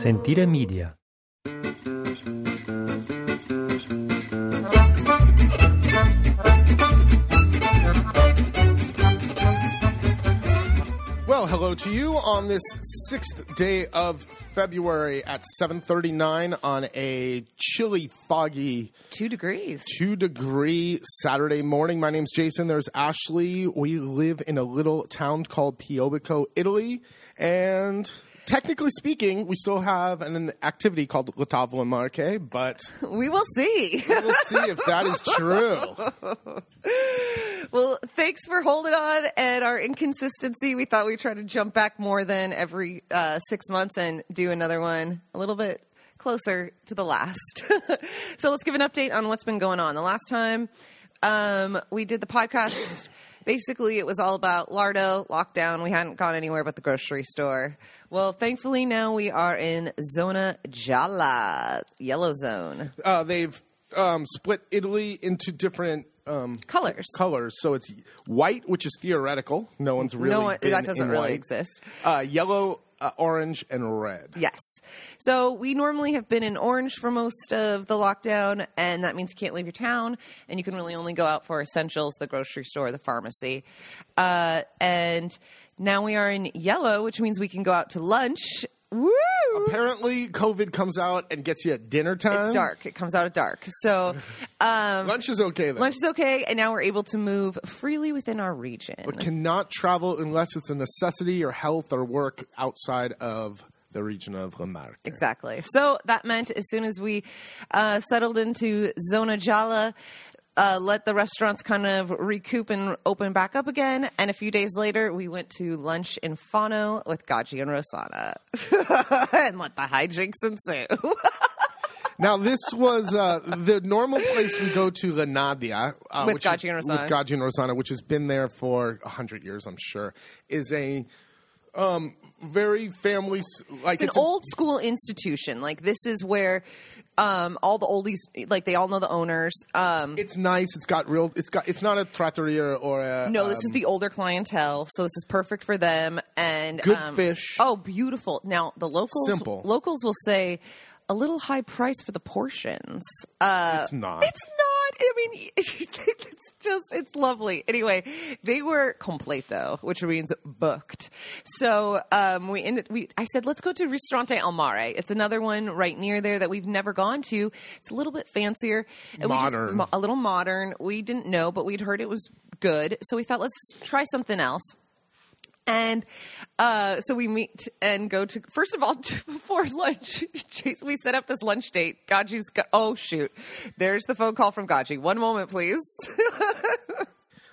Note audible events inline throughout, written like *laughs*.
Sentire Media. Well, hello to you on this sixth day of February at 7:39 on a chilly, foggy, Two degrees. two degree Saturday morning. My name's Jason. There's Ashley. We live in a little town called Piobico, Italy, and technically speaking, we still have an activity called La Tavola Marche, but *laughs* We will see. we'll see if that is true. *laughs* well, thanks for holding on and our inconsistency. We thought we'd try to jump back more than every uh, six months and do another one a little bit closer to the last. *laughs* so let's give an update on what's been going on. The last time um, we did the podcast, basically it was all about Lardo, lockdown. We hadn't gone anywhere but the grocery store. Well, thankfully now we are in Zona Gialla, yellow zone. Uh, they've um, split Italy into different um, Colors. colors. So it's white, which is theoretical. No one's really no one, that doesn't really white. exist. Uh, yellow, uh, orange, and red. Yes. So we normally have been in orange for most of the lockdown, and that means you can't leave your town, and you can really only go out for essentials, the grocery store, the pharmacy. Uh, and now we are in yellow, which means we can go out to lunch. Woo! Apparently, COVID comes out and gets you at dinner time. It's dark. It comes out at dark. So um, Lunch is okay then. lunch is okay, and now we're able to move freely within our region. but cannot travel unless it's a necessity or health or work outside of the region of La Exactly. So that meant as soon as we uh, settled into Zona Gialla, uh, let the restaurants kind of recoup and open back up again. And a few days later, we went to lunch in Fano with Gaggi and Rossana *laughs* and let the hijinks ensue. *laughs* Now, this was uh, the normal place we go to La Nadia. Uh, With is- Gaggi and Rossana. With Gaggi and Rossana, which has been there for 100 years, I'm sure, is a um, very family... like it's an old school institution. Like, this is where. Um, all the oldies, like they all know the owners. Um, It's nice. It's got real. It's got. It's not a trattoria or a. No, this um, is the older clientele, so this is perfect for them. And Good um, fish. Oh, beautiful! Now the locals, Simple. locals will say a little high price for the portions. Uh, It's not. It's not. I mean, *laughs* it's just it's lovely. Anyway, they were completo, which means booked. So um, we ended. We I said let's go to Ristorante Al Mare. It's another one right near there that we've never gone to. It's a little bit fancier, and we just- Modern. a little modern. We didn't know, but we'd heard it was good, so we thought let's try something else. And uh, so we meet and go to first of all *laughs* before lunch. Chase, we set up this lunch date. Gaggi's go- oh shoot, there's the phone call from Gaggi. One moment, please. *laughs*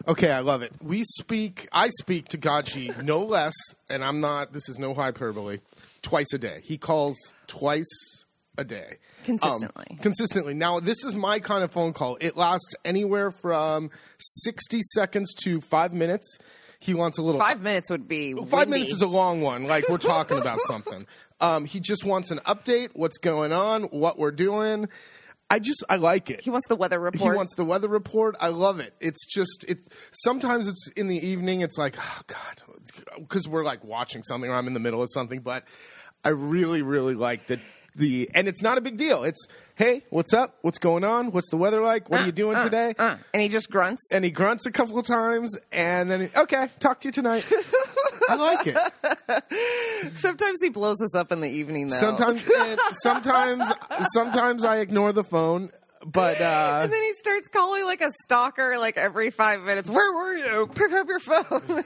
Okay, I love it. We speak. I speak to Gaggi no less, and I'm not. This is no hyperbole. Twice a day. He calls twice a day. Consistently. Um, consistently. Now, this is my kind of phone call. It lasts anywhere from 60 seconds to five minutes. He wants a little Five minutes would be Five windy. minutes is a long one. Like we're *laughs* talking about something. Um, he just wants an update. What's going on? What we're doing. I just I like it. He wants the weather report. He wants the weather report. I love it. It's just it. Sometimes it's in the evening. It's like oh god, because we're like watching something or I'm in the middle of something. But I really really like the the and it's not a big deal. It's hey, what's up? What's going on? What's the weather like? What are you doing today? Uh, and he just grunts. and he grunts a couple of times, and then he, okay, talk to you tonight. *laughs* I like it. Sometimes he blows us up in the evening, though. Sometimes, *laughs* sometimes, sometimes I ignore the phone, but uh, *laughs* And then he starts calling like a stalker like every five minutes. Where were you? Pick up your phone.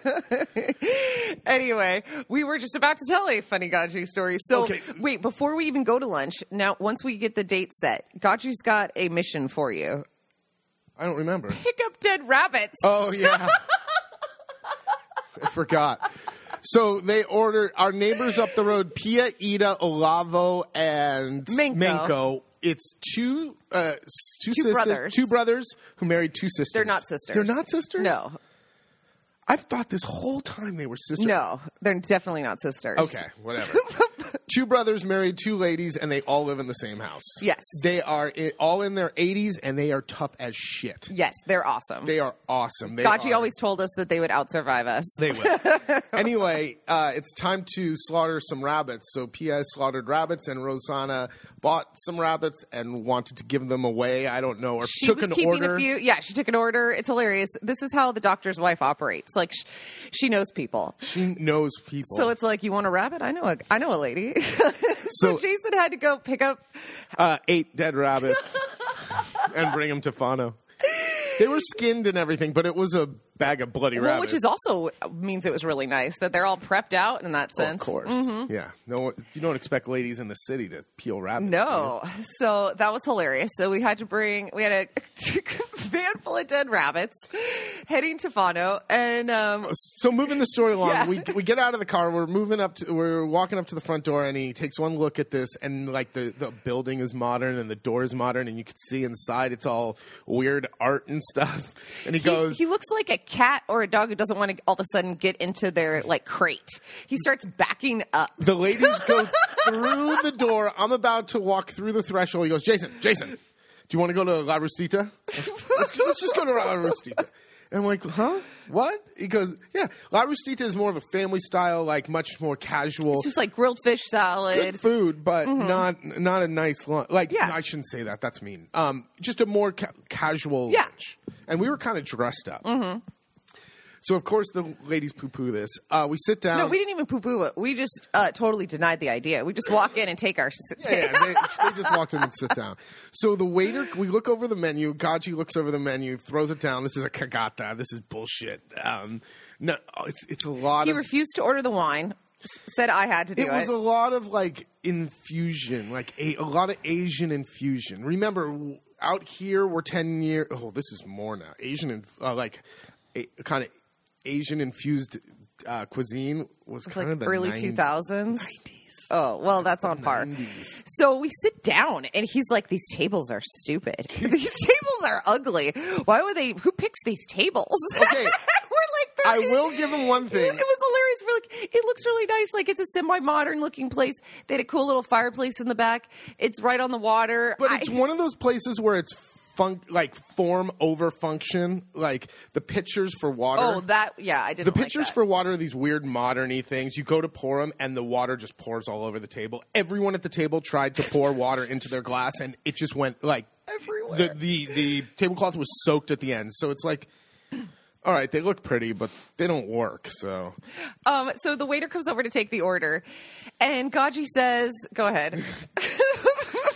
*laughs* anyway, we were just about to tell a funny Gaggi story. So Okay. wait, before we even go to lunch, now once we get the date set, Gaggi's got a mission for you. I don't remember. Pick up dead rabbits. Oh yeah, *laughs* I forgot. So they ordered our neighbors up the road, Pia, Ida, Olavo, and Minko. It's two, uh, two, Two sisters, brothers. two brothers who married two sisters. They're not sisters. They're not sisters. No, I've thought this whole time they were sisters. no, they're definitely not sisters. Okay, whatever. *laughs* two brothers married two ladies, and they all live in the same house. Yes. they are i- all in their 80s, and they are tough as shit. Yes, they're awesome. They are awesome. They Gaggi are- always told us that they would outsurvive us. They will. *laughs* anyway, uh, it's time to slaughter some rabbits. So Pia slaughtered rabbits, and Rossana bought some rabbits and wanted to give them away. I don't know, or she took was an keeping order. a few. Yeah, she took an order. It's hilarious. This is how the doctor's wife operates. Like, sh- she knows people. She knows people. So it's like, you want a rabbit? I know a, I know a lady. *laughs* so, So- Jason had to go pick up. uh, eight dead rabbits *laughs* and bring them to Fano. They were skinned and everything, but it was a bag of bloody Well, rabbits. which is also means it was really nice that they're all prepped out in that sense. of course, yeah. No, you don't expect ladies in the city to peel rabbits. No. So that was hilarious. So we had to bring, we had a *laughs* van full of dead rabbits heading to Fano. And um, So moving the story along, Yeah. we we get out of the car. We're moving up. To, we're walking up to the front door, and he takes one look at this, and like the the building is modern, and the door is modern, and you can see inside it's all weird art and stuff. And he, he, goes, he looks like a cat or a dog who doesn't want to all of a sudden get into their like crate. He starts backing up. the ladies go through the door. I'm about to walk through the threshold. He goes, Jason, Jason, do you want to go to La Rustita? Let's, let's just go to La Rustita. And I'm like, huh? What? He goes, yeah. La Rustita is more of a family style, like much more casual. It's just like grilled fish salad. good food, but not not a nice lunch. Like Mm-hmm. Yeah. I shouldn't say that. That's mean. Um, just a more ca- casual Yeah. lunch. And we were kind of dressed up. Mm-hmm. So of course the ladies poo poo this. Uh, we sit down. No, we didn't even poo poo it. We just uh, totally denied the idea. We just walk in and take our. Yeah, yeah, they, they just walked in and sit down. So the waiter, we look over the menu. Gaggi looks over the menu, throws it down. This is a cagata. This is bullshit. Um, no, it's it's a lot he of. refused to order the wine. Said I had to do it it. was a lot of like infusion, like a, a lot of Asian infusion. Remember, out here we're ten years. Oh, this is more now. Asian, inf- uh, like a, kind of Asian infused uh, cuisine was It's kind like of the early two thousands. Oh well, that's on par. 90s. So we sit down, and he's like, "These tables are stupid. *laughs* these tables are ugly. Why would they? Who picks these tables?" *laughs* Okay. We're like, I will give him one thing. it was hilarious. We're like, it looks really nice. Like it's a semi-modern looking place. They had a cool little fireplace in the back. It's right on the water. But I- it's one of those places where it's fun, like form over function. Like the pitchers for water. oh, that yeah, I didn't. the like pitchers that. for water are these weird moderny things. You go to pour them, and the water just pours all over the table. Everyone at the table tried to pour water into their glass, and it just went like Everywhere. The the the tablecloth was soaked at the end, so it's like. All right, they look pretty, but they don't work. So Um, so the waiter comes over to take the order, and Gaggi says, "Go ahead." *laughs*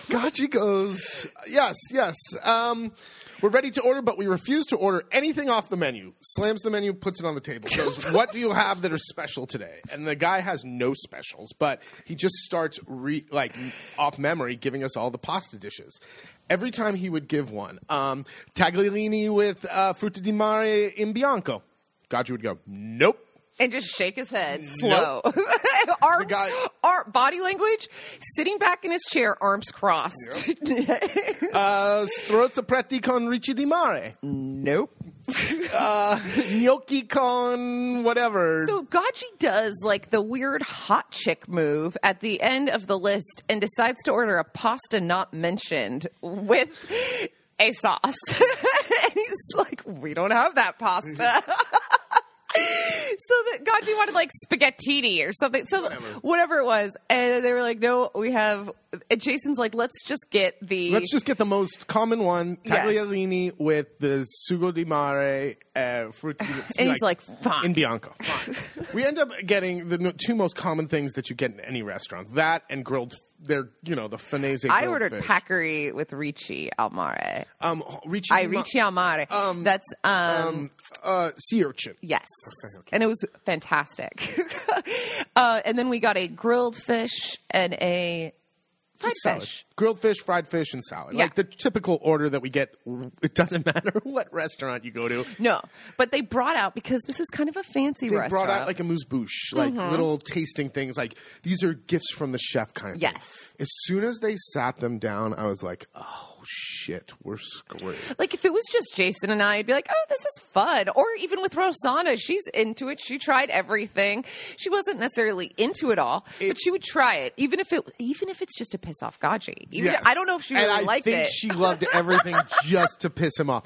Gaggi goes, yes, yes. Um, we're ready to order, but we refuse to order anything off the menu. Slams the menu, puts it on the table. Goes, *laughs* what do you have that are special today? And the guy has no specials, but he just starts re- like off memory giving us all the pasta dishes. Every time he would give one, um, tagliolini with uh, frutta di mare in bianco. Gaggi would go, nope. And just shake his head slow. *laughs* arms, guy- ar- body language, sitting back in his chair, arms crossed. *laughs* Uh, strozza pretti con ricci di mare. nope. uh, gnocchi con whatever. So Gaggi does like the weird hot chick move at the end of the list and decides to order a pasta not mentioned with a sauce. *laughs* and he's like, "We don't have that pasta." *laughs* so that Gaggi wanted like spaghetti or something, so whatever. it was, and they were like, "No, we have." And Jason's like, "Let's just get the." Let's just get the most common one, Yes. tagliolini with the sugo di mare, uh, fruit, And he's like, "Fine." in bianco. Fine. we end up getting the two most common things that you get in any restaurant: that and grilled. They're you know the finese. I ordered fish. Paccheri with Ricci al mare. Um, ricci, I Ricci al mare. Um, That's um, um, uh, sea urchin. Yes. And it was fantastic. *laughs* uh, and then we got a grilled fish and a fried Salad. fish. grilled fish, fried fish, and salad. Yeah. Like the typical order that we get. It doesn't *laughs* matter what restaurant you go to. No, but they brought out because this is kind of a fancy restaurant. they restaurant. brought out like amuse bouche, like mm-hmm. little tasting things. Like these are gifts from the chef, kind of. Yes. Thing. As soon as they sat them down, I was like, "Oh shit, we're screwed. Like if it was just Jason and I, I'd be like, "Oh, this is fun." Or even with Rossana, she's into it. She tried everything. She wasn't necessarily into it all, but she would try it, even if it, even if it's just to piss off Gaggi. Even Yes. I don't know if she really and I liked think it. she loved *laughs* everything just to piss him off.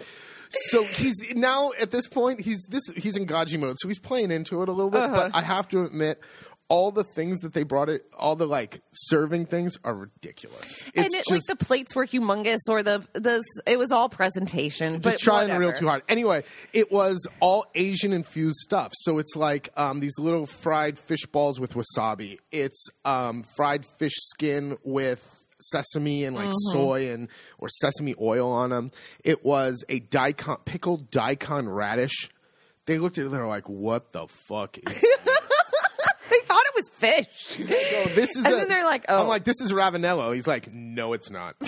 So he's now at this point he's this he's in Gaggi mode, so he's playing into it a little bit. Uh-huh. But I have to admit, all the things that they brought it, all the like serving things are ridiculous. It's and it, just like the plates were humongous, or the the it was all presentation. just but trying whatever. real too hard. Anyway, it was all Asian infused stuff. So it's like um, these little fried fish balls with wasabi. It's um, fried fish skin with sesame and like Mm-hmm. soy and or sesame oil on them. It was a daikon pickled daikon radish. They looked at it. They're like, "What the fuck is *laughs* They thought it was fish. *laughs* This is And a- then they're like, oh. I'm like, this is Ravanello. He's like, no, it's not. *laughs*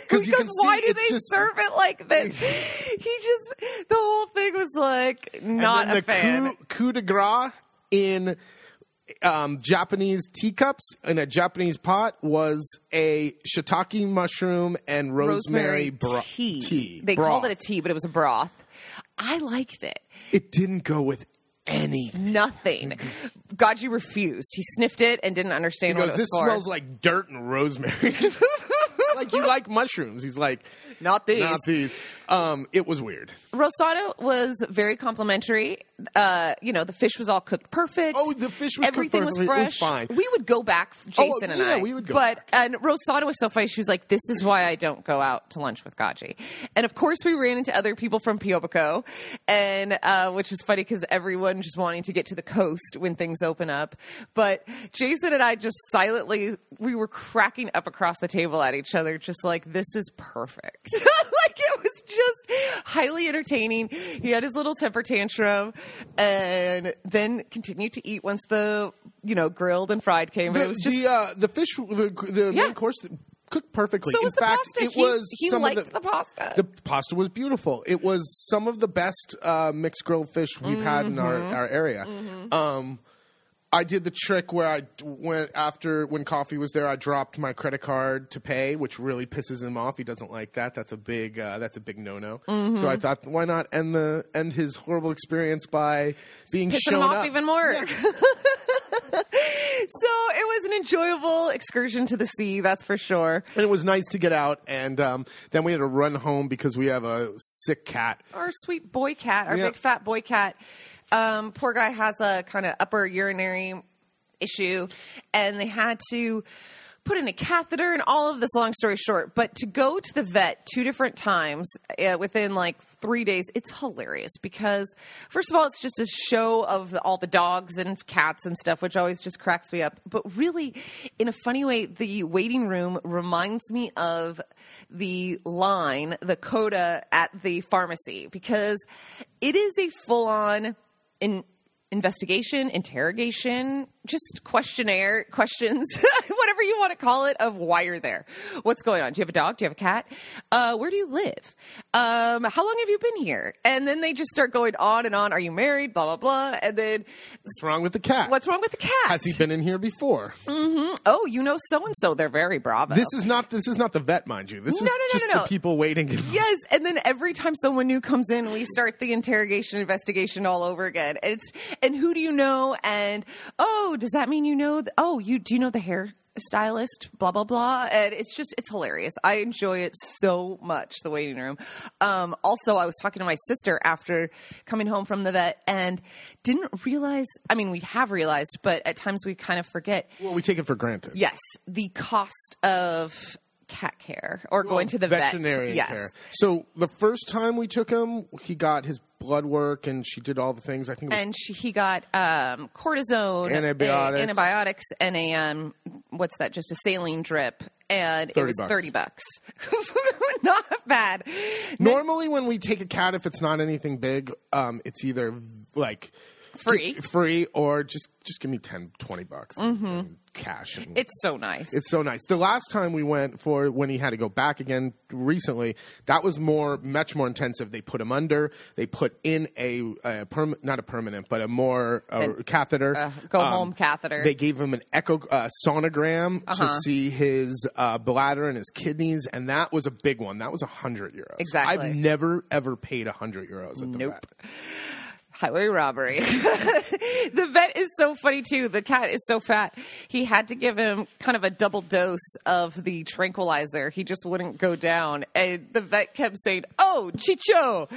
Because you can see why do they just serve it like this? *laughs* he just the whole thing was like not a fan. coup, coup de grace in um, Japanese teacups in a Japanese pot was a shiitake mushroom and rosemary, bro- tea. tea. They broth. called it a tea, but it was a broth. I liked it. It didn't go with anything. Nothing. Gaggi refused. He sniffed it and didn't He understand goes, it was "This for. smells like dirt and rosemary." *laughs* like you like mushrooms. He's like, Not these. "Not these." Um, it was weird. Rosado was very complimentary. Uh, you know, the fish was all cooked perfect. Oh, the fish was cooked everything was perfectly. It was fresh. fine. We would go back, Jason Oh, and yeah, I. we would go But back. and Rosado was so funny. She was like, "This is why I don't go out to lunch with Gaggi." And of course, we ran into other people from Piobico, and uh, which is funny because everyone just wanting to get to the coast when things open up. But Jason and I just silently we were cracking up across the table at each other, just like this is perfect. *laughs* like it was just highly entertaining. He had his little temper tantrum, and then continued to eat once the you know grilled and fried came. The, it was just the, uh, the fish, the, the Yeah. main course cooked perfectly. So In was the fact, pasta. it He- was he some liked of the pasta. The pasta was beautiful. It was some of the best uh, mixed grilled fish we've had in our, Mm-hmm. area. Um, I did the trick where I went after when coffee was there. I dropped my credit card to pay, which really pisses him off. He doesn't like that. That's a big uh, that's a big no no. Mm-hmm. So I thought, why not end the end his horrible experience by being pissing shown him off up even more. *laughs* so it was an enjoyable excursion to the sea, that's for sure. And it was nice to get out, and um, then we had to run home because we have a sick cat. Our sweet boy cat, our Yeah. big fat boy cat. Um, poor guy has a kind of upper urinary issue, and they had to put in a catheter and all of this. Long story short, but to go to the vet two different times uh, within like three days, it's hilarious because first of all, it's just a show of the, all the dogs and cats and stuff, which always just cracks me up. But really, in a funny way, the waiting room reminds me of the line, the coda at the pharmacy, because it is a full on in investigation, interrogation, just questionnaire questions, *laughs* whatever you want to call it, of why you're there. What's going on? Do you have a dog? Do you have a cat? Uh, where do you live? Um, how long have you been here? And then they just start going on and on. Are you married? Blah blah blah. And then What's wrong with the cat? what's wrong with the cat? Has he been in here before? Mm-hmm. Oh, you know so and so. They're very bravo. This is not this is not the vet, mind you. This No, is no, no, just no, no. the people waiting. Yes, and then every time someone new comes in, we start the interrogation investigation all over again. And it's and who do you know? And oh, does that mean you know? oh, you do you know the hair stylist? Blah blah blah. And it's just it's hilarious. I enjoy it so much. The waiting room. Um, also, I was talking to my sister after coming home from the vet and didn't realize. I mean, we have realized, but at times we kind of forget. Well, we take it for granted. Yes, the cost of cat care or going to the veterinary vet. Yes. care. So the first time we took him, he got his blood work, and she did all the things. I think. And she, he got um, cortisone, Antibiotics. a- antibiotics, and a um, what's that? Just a saline drip, and it was bucks. thirty bucks. *laughs* Not bad. normally, when we take a cat, if it's not anything big, um, it's either like Free. free, or just just give me 10, 20 bucks in cash. And It's so nice. it's so nice. The last time we went for when he had to go back again recently, that was more much more intensive. They put him under. They put in a, a perm, not a permanent, but a more An- catheter. uh, go home catheter. They gave him an echo uh, sonogram to Uh-huh. see his uh, bladder and his kidneys, and that was a big one. That was a hundred euros. Exactly. I've never ever paid a hundred euros at the Nope. vet. Highway robbery. *laughs* the vet is so funny too. The cat is so fat. He had to give him kind of a double dose of the tranquilizer. He just wouldn't go down. And the vet kept saying, Oh, Chicho.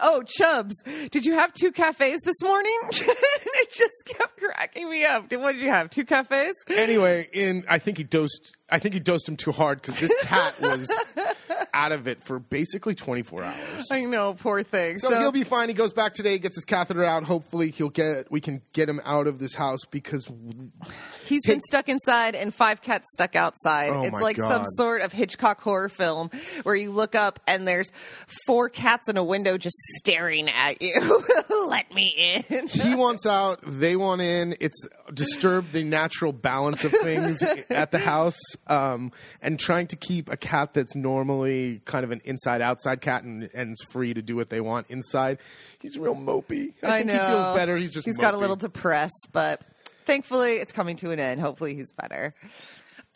Oh, Chubs. Did you have two cafes this morning? *laughs* it just kept cracking me up. What did you have? Two cafes? Anyway, in I think he dosed. I think he dosed him too hard because this cat was out of it for basically 24 hours. I know, poor thing. So, he'll be fine. He goes back today, gets his catheter out. Hopefully, he'll get. We can get him out of this house because He's been stuck inside and five cats stuck outside. Oh it's like some sort of Hitchcock horror film where you look up and there's four cats in a window just staring at you. *laughs* Let me in. he wants out, they want in. It's disturbed the natural balance of things *laughs* at the house, um, and trying to keep a cat that's normally kind of an inside-outside cat and, and is free to do what they want inside. He's real mopey. I, think know. he feels better. He's just he's got a little depressed, but thankfully it's coming to an end. Hopefully he's better.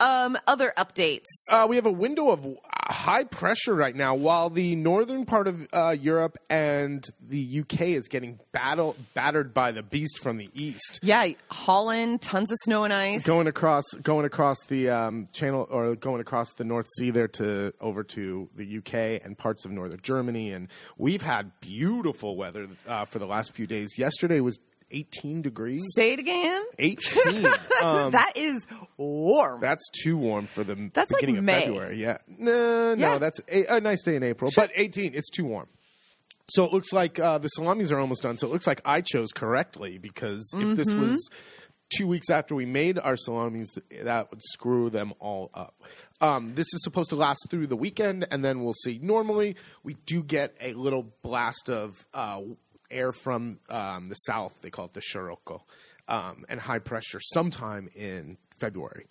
Um, other updates. Uh, we have a window of uh, high pressure right now, while the northern part of uh, Europe and the UK is getting battle, battered by the beast from the east. yeah, Holland, tons of snow and ice. Going across, going across the um, channel, or going across the North Sea there to over to the UK and parts of northern Germany, and we've had beautiful weather uh, for the last few days. Yesterday was 18 degrees. Say it again. 18. *laughs* um, that is warm. That's too warm for the That's like beginning of May. February. Yeah. No, no, Yeah. that's a, a nice day in April. But 18, it's too warm. So it looks like uh, the salamis are almost done. So it looks like I chose correctly because if this Mm-hmm. was two weeks after we made our salamis, that would screw them all up. Um, this is supposed to last through the weekend, and then we'll see. Normally, we do get a little blast of uh, air from um, the south. They call it the Scirocco, um, and high pressure sometime in February.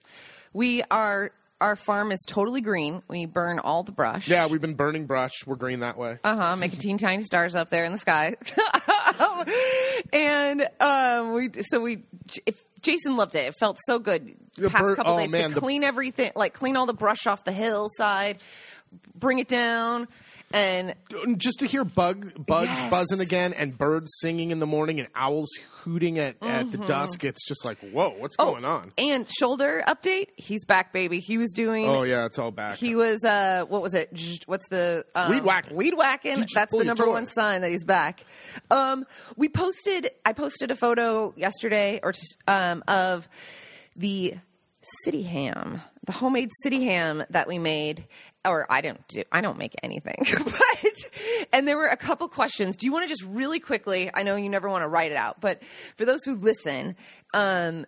We are our farm is totally green. We burn all the brush. Yeah, we've been burning brush. We're green that way. Uh huh. Making teeny *laughs* tiny stars up there in the sky. *laughs* and um, we so we if Jason loved it. It felt so good. The Past bir- couple oh, days man, to the- clean everything, like clean all the brush off the hillside, bring it down, and just to hear bug bugs Yes. buzzing again and birds singing in the morning and owls hooting at, at the dusk it's just like whoa what's going on and shoulder update. He's back, baby. He was doing. oh yeah it's all back He was uh what was it? What's the um, Weed whacking. Weed whacking. That's the number toy. one sign that he's back. Um, we posted. I posted a photo yesterday or um of the city ham, the homemade city ham that we made. Or I don't do. I don't make anything. *laughs* but and there were a couple questions. Do you want to just really quickly? I know you never want to write it out, but for those who listen, um,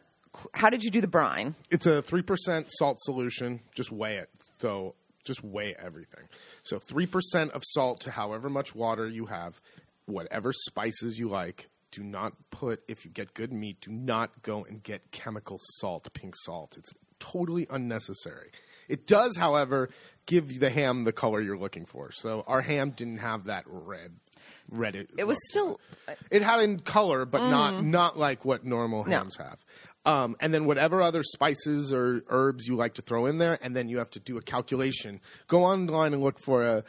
how did you do the brine? it's a 3% salt solution just weigh it so just weigh everything so 3% of salt to however much water you have whatever spices you like do not put if you get good meat do not go and get chemical salt pink salt it's totally unnecessary it does however give the ham the color you're looking for so our ham didn't have that red red it, It was still it had in color, but not not like what normal No. hams have. Um, and then whatever other spices or herbs you like to throw in there, and then you have to do a calculation. Go online and look for a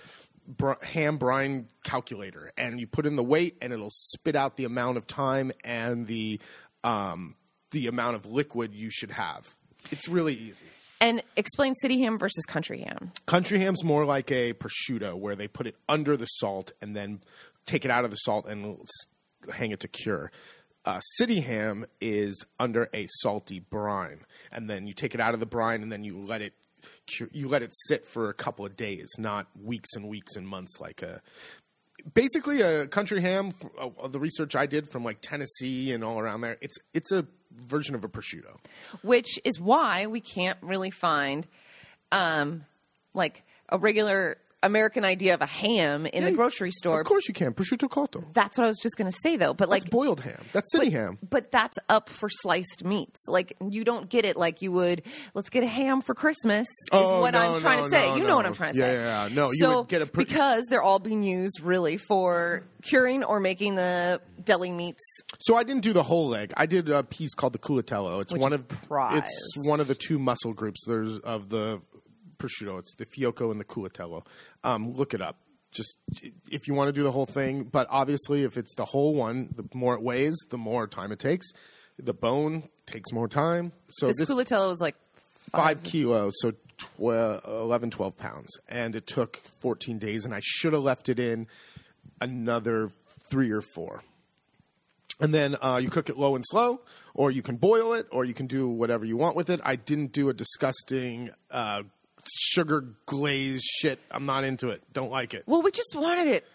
br- ham brine calculator, and you put in the weight, and it'll spit out the amount of time and the um, the amount of liquid you should have. It's really easy. And explain city ham versus country ham. Country ham's more like a prosciutto, where they put it under the salt and then take it out of the salt and hang it to cure. Uh, city ham is under a salty brine, and then you take it out of the brine and then you let it cure, you let it sit for a couple of days, not weeks and weeks and months like a. Basically, a country ham. Uh, the research I did from like Tennessee and all around there, it's it's a version of a prosciutto. which is why we can't really find um, like a regular American idea of a ham in the grocery store. Of course you can. Prosciutto cotto. That's what I was just going to say, though. But like That's boiled ham. That's city ham. But that's up for sliced meats. Like you don't get it like you would. Let's get a ham for Christmas. Is Oh, what no, I'm trying no, to say. no, you know no. what I'm trying to Yeah, say. yeah, yeah. No, you so would get a pre- because they're all being used really for curing or making the deli meats. So I didn't do the whole leg. I did a piece called the culatello. It's Which one of prized. it's one of the two muscle groups. There's of the prosciutto. It's the fiocco and the culatello. Um, look it up. Just if you want to do the whole thing, but obviously if it's the whole one, the more it weighs, the more time it takes. The bone takes more time. So This, this, culatello is like five kilos, so 12, 11, 12 pounds. And it took 14 days, and I should have left it in another three or four. And then uh, you cook it low and slow, or you can boil it, or you can do whatever you want with it. I didn't do a disgusting uh, sugar glazed shit. I'm not into it. Don't like it. well, we just wanted it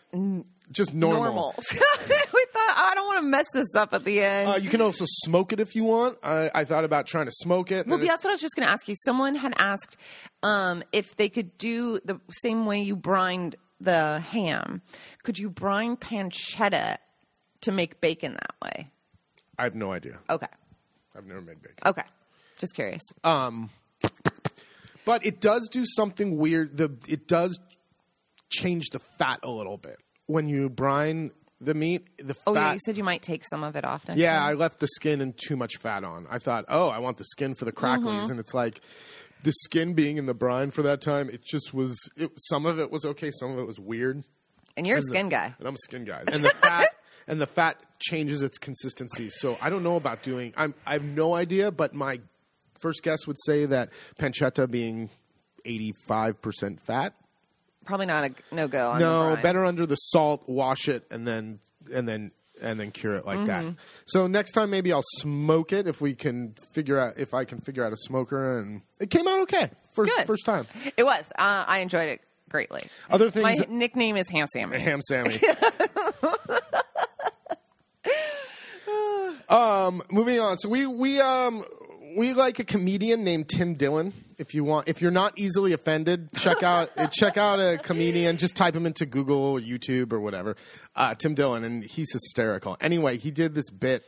Just normal. normal. *laughs* we thought I don't want to mess this up at the end. Uh, you can also smoke it if you want. I, I thought about trying to smoke it. Well, and it's- that's what I was just going to ask you. Someone had asked um, if they could do the same way you brined the ham. Could you brine pancetta to make bacon that way? I have no idea. Okay. I've never made bacon. Okay. Just curious. But it does do something weird. The it does change the fat a little bit when you brine the meat. The oh, fat. yeah. You said you might take some of it off yeah, time. I left the skin and too much fat on. I thought, oh, I want the skin for the cracklies, Mm-hmm. and it's like the skin being in the brine for that time. It just was. It, some of it was okay. Some of it was weird. And you're a skin guy. And I'm a skin guy. And the fat and the fat changes its consistency. So I don't know about doing. I'm. I have no idea. But my first guess would say that pancetta being 85 percent fat. Probably not a no go No, better under the salt. Wash it and then and then and then cure it like that. Mm-hmm. So next time maybe I'll smoke it if we can figure out if I can figure out a smoker and it came out okay first Good. first time. It was. Uh, I enjoyed it greatly. Other things. My nickname is Ham Sammy. *laughs* Ham Sammy. *laughs* um, moving on. So we we um we like a comedian named Tim Dillon. If you want, if you're not easily offended, check out *laughs* check out a comedian. Just type him into Google, or YouTube, or whatever. Uh, Tim Dillon, and he's hysterical. Anyway, he did this bit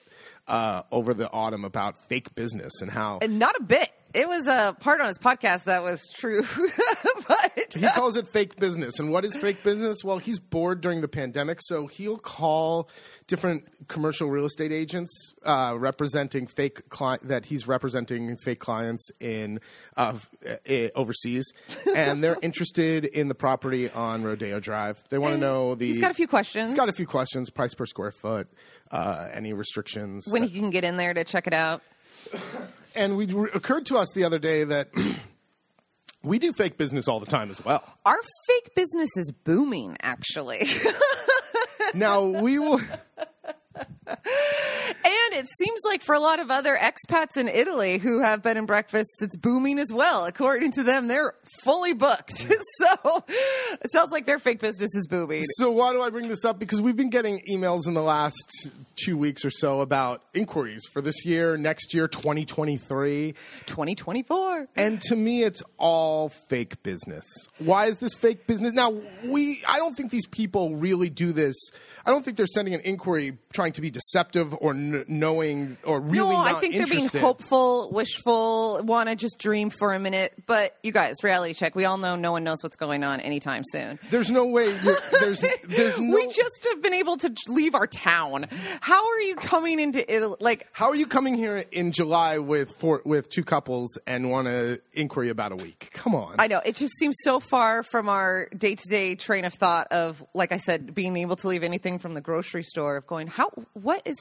uh, over the autumn about fake business and how And not a bit. It was a part on his podcast that was true. *laughs* but he calls it fake business. And what is fake business? Well, he's bored during the pandemic, so he'll call different commercial real estate agents uh, representing fake cli- that he's representing fake clients in uh, uh, overseas, and they're *laughs* interested in the property on Rodeo Drive. They want to know the. he's got a few questions. He's got a few questions: price per square foot, uh, any restrictions, when he can get in there to check it out. *laughs* and we occurred to us the other day that. *clears throat* We do fake business all the time as well. Our fake business is booming, actually. Now we will. *laughs* and it seems like for a lot of other expats in Italy who have bed and breakfasts, it's booming as well. According to them, they're fully booked. Mm. *laughs* so it sounds like their fake business is booming. So why do I bring this up? Because we've been getting emails in the last two weeks or so about inquiries for this year, next year, 2023. 2024. And to me, it's all fake business. Why is this fake business? Now, we, I don't think these people really do this. I don't think they're sending an inquiry trying to be deceptive or n- knowing or really no, I think they're being hopeful, wishful, want to just dream for a minute. But you guys, reality check. We all know no one knows what's going on anytime soon. There's no way. There's there's *laughs* no. we just have been able to leave our town. How are you coming into Italy? Like, How are you coming here in July with four, with two couples and want to inquiry about a week? Come on. I know it just seems so far from our day to day train of thought of, like I said, being able to leave anything from the grocery store. Of going, how? What is?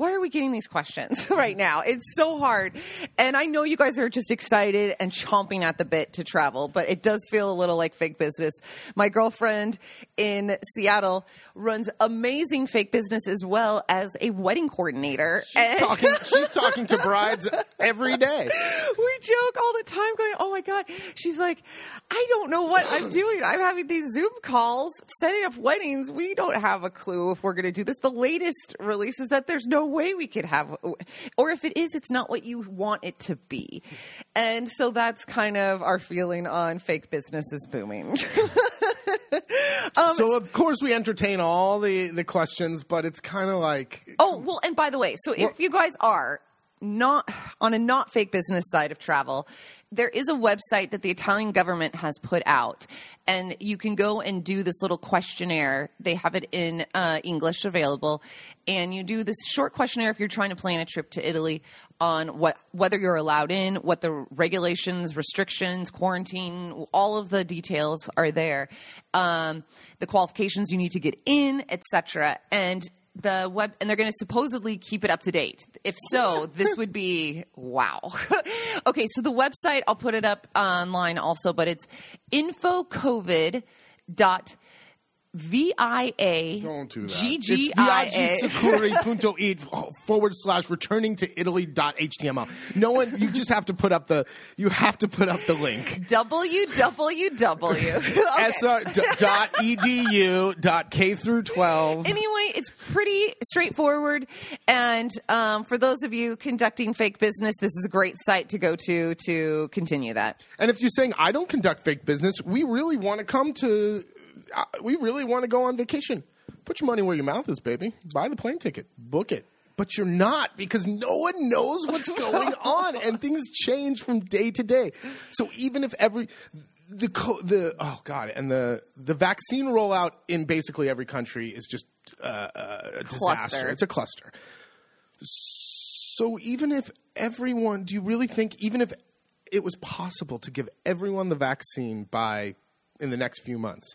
Why are we getting these questions *laughs* right now? It's so hard, and I know you guys are just excited and chomping at the bit to travel, but it does feel a little like fake business. My girlfriend in Seattle runs amazing fake business as well as a wedding coordinator. And- talking, *laughs* she's talking to brides every day. we joke all the time going oh my god she's like i don't know what i'm *laughs* doing i'm having these zoom calls setting up weddings we don't have a clue if we're going to do this the latest release is that there's no way we could have or if it is it's not what you want it to be. And so that's kind of our feeling on fake business is booming. *laughs* Um, so of course we entertain all the the questions, but it's kind of like Oh, well, and by the way, so if you guys are not on a not fake business side of travel, there is a website that the Italian government has put out, and you can go and do this little questionnaire. They have it in uh, English available, and you do this short questionnaire if you're trying to plan a trip to Italy on what whether you're allowed in, what the regulations, restrictions, quarantine, all of the details are there, um, the qualifications you need to get in, etc. And the web and they're going to supposedly keep it up to date. If so, this would be *laughs* wow. *laughs* okay, so the website I'll put it up online also, but it's V-I-A don't do that. G-G-I-A. It's forward slash returning to Italy dot HTML. No one, you just have to put up the, you have to put up the link. www. *laughs* Dot edu dot K through 12. Anyway, it's pretty straightforward. And um, for those of you conducting fake business, this is a great site to go to to continue that. And if you're saying I don't conduct fake business, we really want to come to, we really want to go on vacation. Put your money where your mouth is, baby. Buy the plane ticket, book it. But you're not because no one knows what's *laughs* going on, and things change from day to day. So even if every the the oh god, and the the vaccine rollout in basically every country is just uh, a disaster. Cluster. It's a cluster. So even if everyone, do you really think even if it was possible to give everyone the vaccine by in the next few months,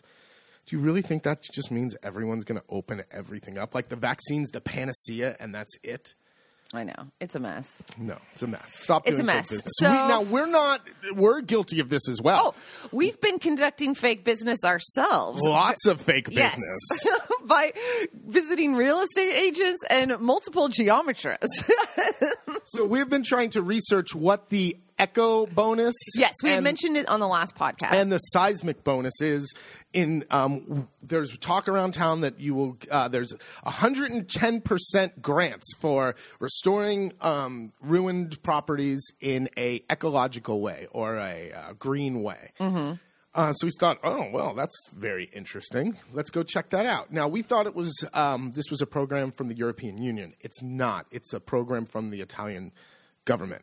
do you really think that just means everyone's going to open everything up? Like the vaccine's the panacea and that's it? I know it's a mess. No, it's a mess. Stop It's a mess. So- we, now we're not. We're guilty of this as well. Oh, we've been conducting fake business ourselves. Lots of fake Yes. business. *laughs* By visiting real estate agents and multiple geometrists. *laughs* so we've been trying to research what the Eco Bonus. yes, we had mentioned it on the last podcast. and the seismic bonus is in um, there's talk around town that you will uh, there's 110% grants for restoring um, ruined properties in a ecological way or a uh, green way uh, so we thought, oh well, that's very interesting. Let's go check that out. Now we thought it was um, this was a program from the European Union. It's not. It's a program from the Italian government.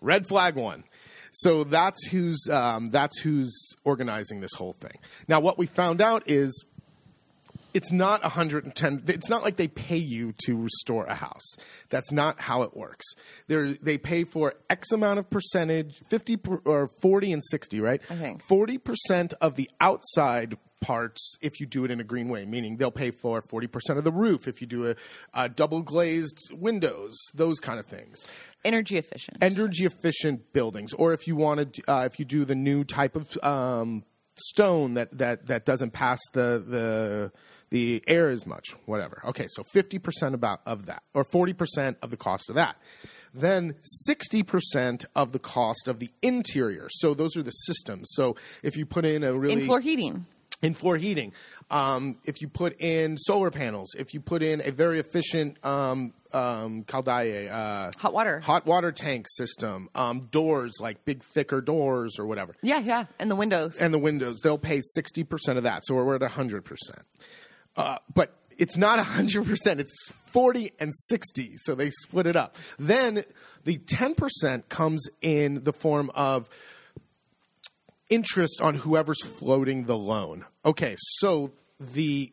Red flag one. So that's who's um, that's who's organizing this whole thing. Now what we found out is it's not 110 it's not like they pay you to restore a house that's not how it works they they pay for x amount of percentage 50 per, or 40 and 60 right I think. 40% of the outside parts if you do it in a green way meaning they'll pay for 40% of the roof if you do a, a double glazed windows those kind of things Energy efficient. energy efficient buildings, or if you wanted, uh, if you do the new type of um, stone that, that, that doesn't pass the, the the air as much, whatever. Okay, so fifty percent about of that, or forty percent of the cost of that. Then sixty percent of the cost of the interior. So those are the systems. So if you put in a really in floor heating. In floor heating. Um, if you put in solar panels, if you put in a very efficient um, um, caldaie, uh, Hot water. hot water tank system, um, doors like big thicker doors or whatever, Yeah, yeah. And the windows. and the windows, they'll pay sixty percent of that. So we're at hundred percent. Uh, but it's not hundred percent; it's forty and sixty. So they split it up. Then the ten percent comes in the form of interest on whoever's floating the loan. Okay, so the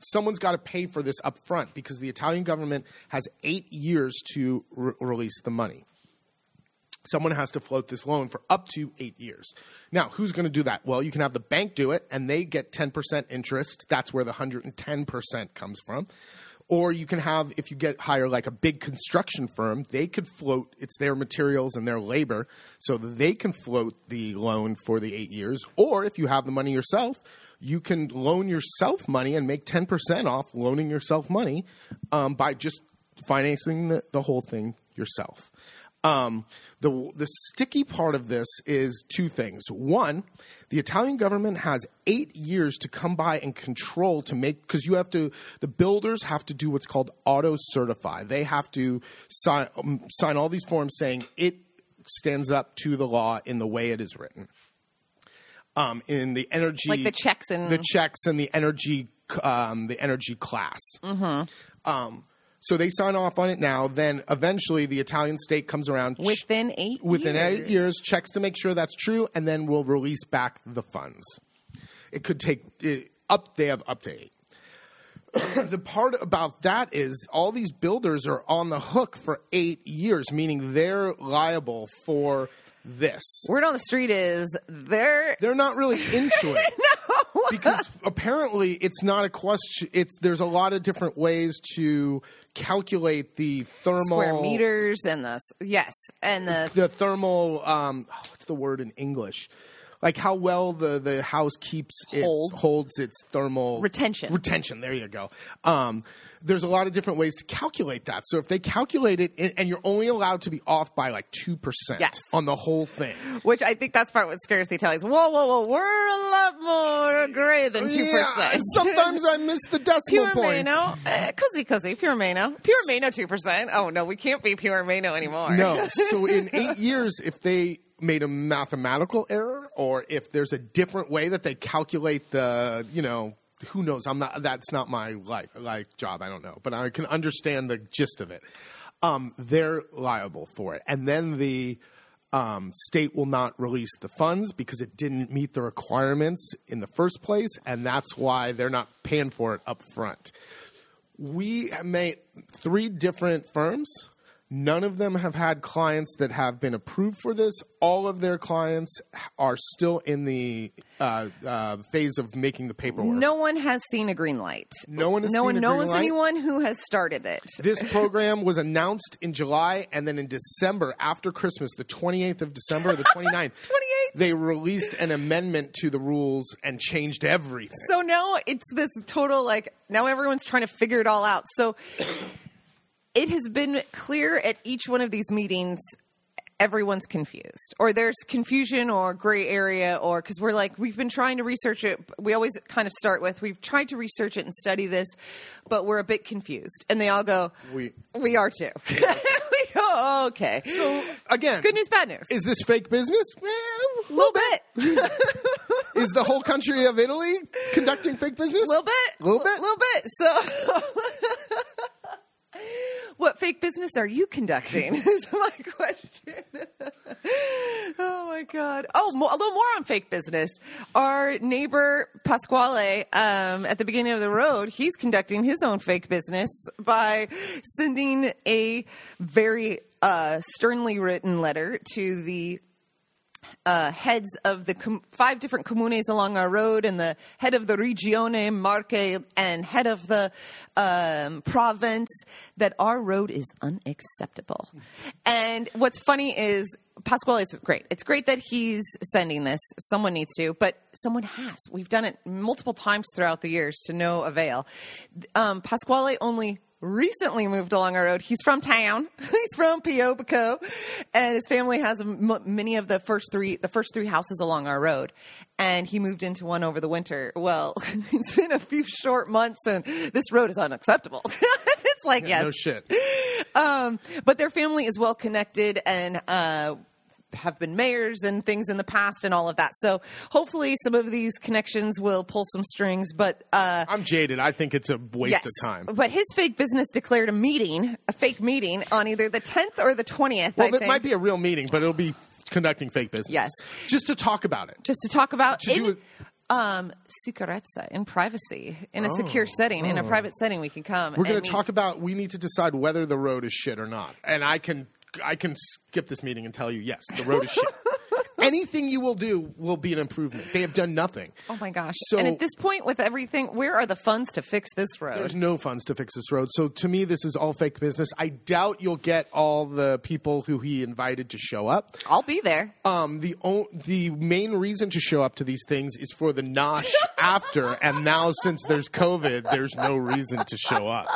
someone's got to pay for this up front because the Italian government has eight years to re- release the money. Someone has to float this loan for up to eight years. Now, who's going to do that? Well, you can have the bank do it, and they get 10% interest. That's where the 110% comes from. Or you can have, if you get hire like a big construction firm, they could float, it's their materials and their labor, so they can float the loan for the eight years. Or if you have the money yourself, you can loan yourself money and make 10% off loaning yourself money um, by just financing the, the whole thing yourself. Um, the the sticky part of this is two things. One, the Italian government has eight years to come by and control to make because you have to. The builders have to do what's called auto certify. They have to sign um, sign all these forms saying it stands up to the law in the way it is written. um, in the energy, Like the checks and- the checks and the energy, um, the energy class. Mm-hmm. Um, so they sign off on it now. Then eventually, the Italian state comes around Within eight within years. eight years, checks to make sure that's true, and then we'll release back the funds. It could take it, up. They have up to eight. *clears throat* the part about that is all these builders are on the hook for eight years, meaning they're liable for this. Word on the street is they're They're not really into it. *laughs* because apparently it's not a question. It's there's a lot of different ways to calculate the thermal square meters and the yes and the the thermal um oh, what's the word in english like how well the the house keeps its, holds its thermal Retention. retention there you go um there's a lot of different ways to calculate that so if they calculate it and and you're only allowed to be off by like 2% Yes. on the whole thing which I think that's part what scares the Italians. Whoa, whoa, whoa! We're a lot more gray than two Yeah, percent. sometimes i miss the *laughs* decimal Pure points Mano, uh, cuzzy cuzzy, pure Mano, pure Mano, two percent. Oh no, we can't be pure Mano anymore. No. *laughs* So in eight years, if they made a mathematical error, or if there's a different way that they calculate the, you know, who knows? I'm not. That's not my life, like job. I don't know, but I can understand the gist of it. Um, they're liable for it, and then the um, state will not release the funds because it didn't meet the requirements in the first place, and that's why they're not paying for it up front we made three different firms. None of them have had clients that have been approved for this. All of their clients are still in the uh, uh, phase of making the paperwork. No one has seen a green light. No one has no seen one a knows green light? anyone who has started it. This *laughs* program was announced in July, and then in December, after Christmas, the 28th of December or the 29th, 28th. *laughs* they released an amendment to the rules and changed everything. So now it's this total like now everyone's trying to figure it all out. So it has been clear at each one of these meetings everyone's confused or there's confusion or gray area or because we're like we've been trying to research it we always kind of start with we've tried to research it and study this but we're a bit confused and they all go We- we are too *laughs* we go "Oh, okay So, again, good news bad news Is this fake business? Eh, a little bit *laughs* Is the whole country of Italy conducting fake business? A little bit. a Little bit? A little bit. So, *laughs* what fake business are you conducting? *laughs* Is my question. *laughs* oh my god. Oh, mo- a little more on fake business. Our neighbor Pasquale, um, at the beginning of the road, he's conducting his own fake business by sending a very uh, sternly written letter to the uh, heads of the com- five different comunes along our road and the head of the Regione Marche and head of the um, province that our road is unacceptable. And what's funny is Pasquale is great. It's great that he's sending this. Someone needs to, but someone has. We've done it multiple times throughout the years to no avail. Um, Pasquale only recently moved along our road. He's from town. *laughs* He's from Piobico, and his family has m- many of the first three the first three houses along our road. And he moved into one over the winter. Well, *laughs* it's been a few short months, and this road is unacceptable. *laughs* it's like yes, No shit. um, but their family is well connected and uh, have been mayors and things in the past and all of that. So hopefully, some of these connections will pull some strings. But uh, I'm jaded. I think it's a waste yes, of time. But his fake business declared a meeting, a fake meeting, on either the 10th or the 20th. Well, I that think, might be a real meeting, but it'll be conducting fake business. Yes. Just to talk about it. just to talk about To do in, um, sicurezza in privacy, in a secure setting, in a private setting. We can come. Oh. We're going to talk about we need to decide whether the road is shit or not. And I can I can skip this meeting and tell you yes, the road is shit. *laughs* Anything you will do will be an improvement. They have done nothing. Oh my gosh! So- and at this point, with everything, where are the funds to fix this road? There's no funds to fix this road. So to me, this is all fake business. I doubt you'll get all the people who he invited to show up. I'll be there. Um, the o- the main reason to show up to these things is for the nosh *laughs* after, and now since there's COVID, there's no reason to show up.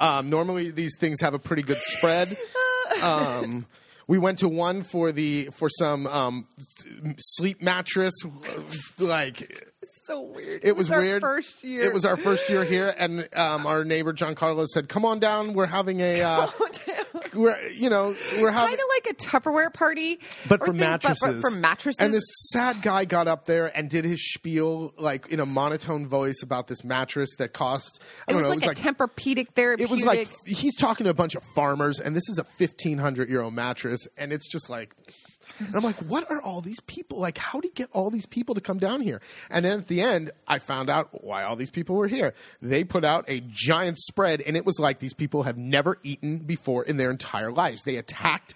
Um, normally, these things have a pretty good spread. Um, we went to one for the for some um, sleep mattress, like so weird. it was, our weird. First year. It was our first year here, and um, our neighbor John Carlos said, "Come on down. We're having a uh, *laughs* *laughs* we're you know we're having kind of like a Tupperware party, but for thing, mattresses. But, for mattresses, And this sad guy got up there and did his spiel like in a monotone voice about this mattress that cost. I it don't was know. like it was a like Tempur-Pedic therapeutic. it was like he's talking to a bunch of farmers, and this is a fifteen hundred euro mattress, and it's just like. And I'm like, what are all these people? Like, how do you get all these people to come down here? And then at the end, I found out why all these people were here. They put out a giant spread, and it was like these people have never eaten before in their entire lives. They attacked.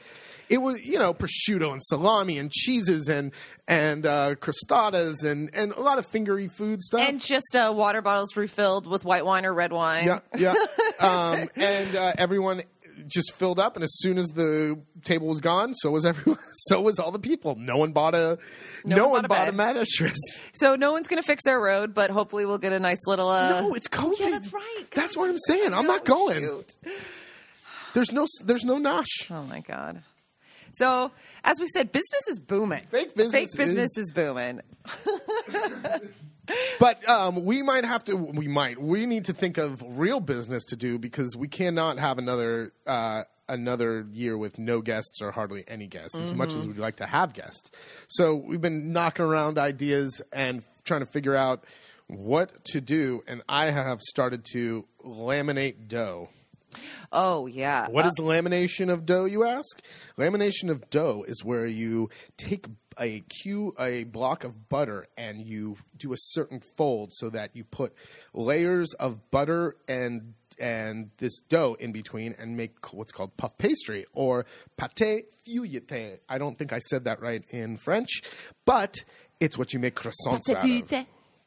It was, you know, prosciutto and salami and cheeses and and uh, crostadas and and a lot of fingery food stuff. and just uh, water bottles refilled with white wine or red wine. Yeah, yeah. *laughs* um, and uh, everyone just filled up, and as soon as the table was gone, so was everyone. *laughs* So was all the people. No one bought a. No, one one bought a bought a mattress. So no one's going to fix our road, but hopefully we'll get a nice little. Uh, no, it's COVID. yeah, that's right. That's God. what I'm saying. I'm not Oh, going. shoot. There's no. There's no nosh. Oh my god. So as we said, business is booming. Fake business Fake business is- is booming. *laughs* But um, we might have to. We might. We need to think of real business to do because we cannot have another uh, another year with no guests or hardly any guests. As much Mm-hmm. as we'd like to have guests, so we've been knocking around ideas and trying to figure out what to do. And I have started to laminate dough. Oh yeah. What uh, is lamination of dough, you ask? Lamination of dough is where you take a cue a block of butter and you do a certain fold so that you put layers of butter and and this dough in between and make what's called puff pastry or pâté feuilleté. I don't think I said that right in French, but it's what you make croissants out of.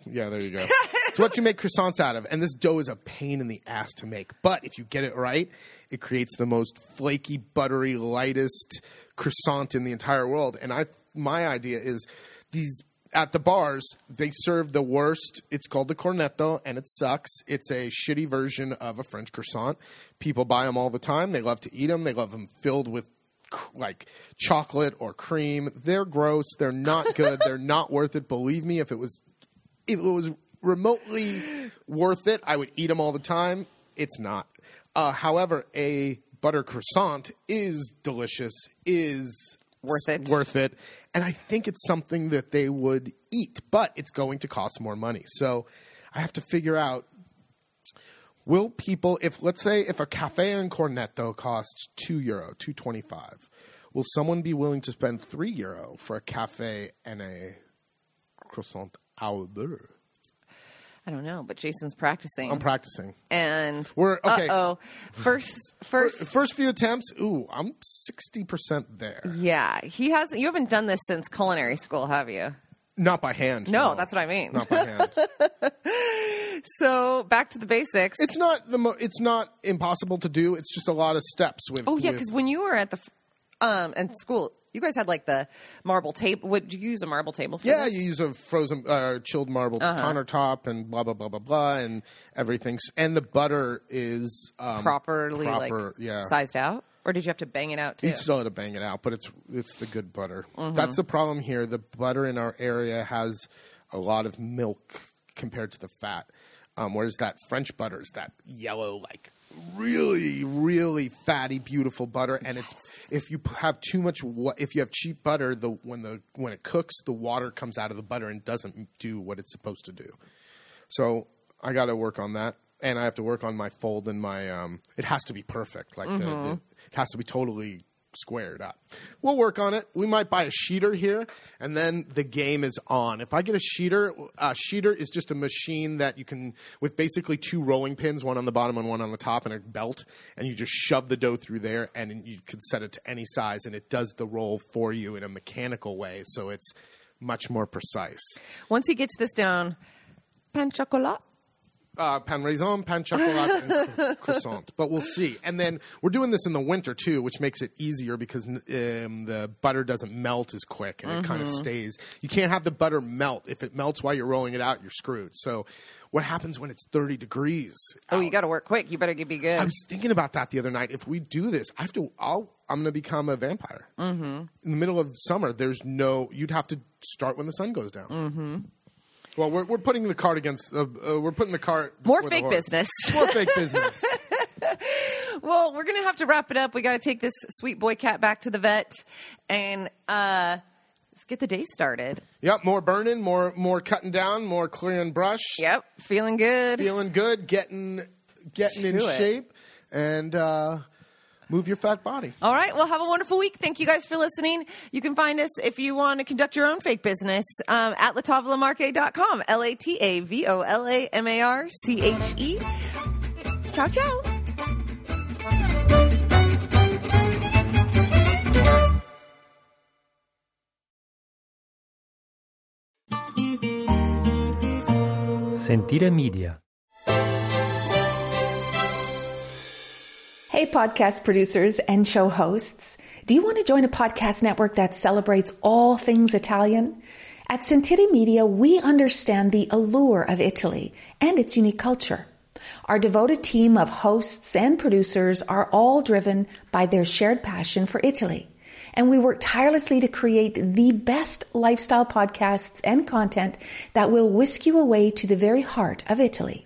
Yeah, there you go. *laughs* it's what you make croissants out of. And this dough is a pain in the ass to make. But if you get it right, it creates the most flaky, buttery, lightest croissant in the entire world. And I my idea is these at the bars, they serve the worst. It's called the cornetto, and it sucks. It's a shitty version of a French croissant. People buy them all the time. They love to eat them. They love them filled with like chocolate or cream. They're gross. They're not good. They're not worth it. Believe me, if it was if it was remotely worth it, I would eat them all the time. It's not. Uh, however, a butter croissant is delicious, is Worth it. worth it, and I think it's something that they would eat, but it's going to cost more money. So I have to figure out. Will people, if let's say, if a cafe and cornetto costs two euro, two twenty five, will someone be willing to spend three euro for a cafe and a croissant au beurre? I don't know, but Jason's practicing. I'm practicing. and We're- okay. Oh, first, first, First few attempts, ooh, I'm sixty percent there. yeah. He has. You haven't done this since culinary school, have you? Not by hand. No, that's what I mean. Not by hand. *laughs* So back to the basics. it's not the. Mo- it's not impossible to do. It's just a lot of steps with. oh yeah, because when you were at the um in school, you guys had like the marble table. Would you use a marble table for Yeah, this? you use a frozen, uh, chilled marble Uh-huh. countertop and blah blah blah blah blah, and everything. And the butter is um, properly proper, like yeah. sized out, or did you have to bang it out too? You still had to bang it out, but it's it's the good butter. Mm-hmm. That's the problem here. The butter in our area has a lot of milk compared to the fat, um, whereas that French butter is that yellow, like really, really fatty, beautiful butter. And it's if you have too much, if you have cheap butter, the when the when it cooks, the water comes out of the butter and doesn't do what it's supposed to do. So I got to work on that, and I have to work on my fold and my. Um, it has to be perfect. Like the, the, it has to be totally squared up. We'll work on it. We might buy a sheeter here, and then the game is on. If I get a sheeter, a sheeter is just a machine that you can with basically two rolling pins, one on the bottom and one on the top, and a belt, and you just shove the dough through there, and you can set it to any size, and it does the roll for you in a mechanical way. So it's much more precise. Once he gets this down, pan chocolat. Uh, pan raisin, pan chocolat, and *laughs* croissant. But we'll see. And then we're doing this in the winter too, which makes it easier because um, the butter doesn't melt as quick and it kind of stays. You can't have the butter melt. If it melts while you're rolling it out, you're screwed. So, what happens when it's 30 degrees? Oh, out? you got to work quick. You better get be good. I was thinking about that the other night. If we do this, I have to. I'll. I'm going to become a vampire. Mm-hmm. In the middle of summer, there's no. You'd have to start when the sun goes down. Mm-hmm. Well, we're we're putting the cart against. Uh, uh, we're putting the cart. More fake business. More fake business. *laughs* well, we're gonna have to wrap it up. We got to take this sweet boy cat back to the vet, and uh, let's get the day started. Yep, more burning, more more cutting down, more clearing brush. Yep, feeling good. Feeling good, getting getting in it. shape, and uh, move your fat body. All right. Well, have a wonderful week. Thank you guys for listening. You can find us if you want to conduct your own fake business um, at latavolamarche.com. L A T A V O L A M A R C H E. Ciao, ciao. Sentire Media. Hey, podcast producers and show hosts. Do you want to join a podcast network that celebrates all things Italian? At Sentire Media, we understand the allure of Italy and its unique culture. Our devoted team of hosts and producers are all driven by their shared passion for Italy. And we work tirelessly to create the best lifestyle podcasts and content that will whisk you away to the very heart of Italy.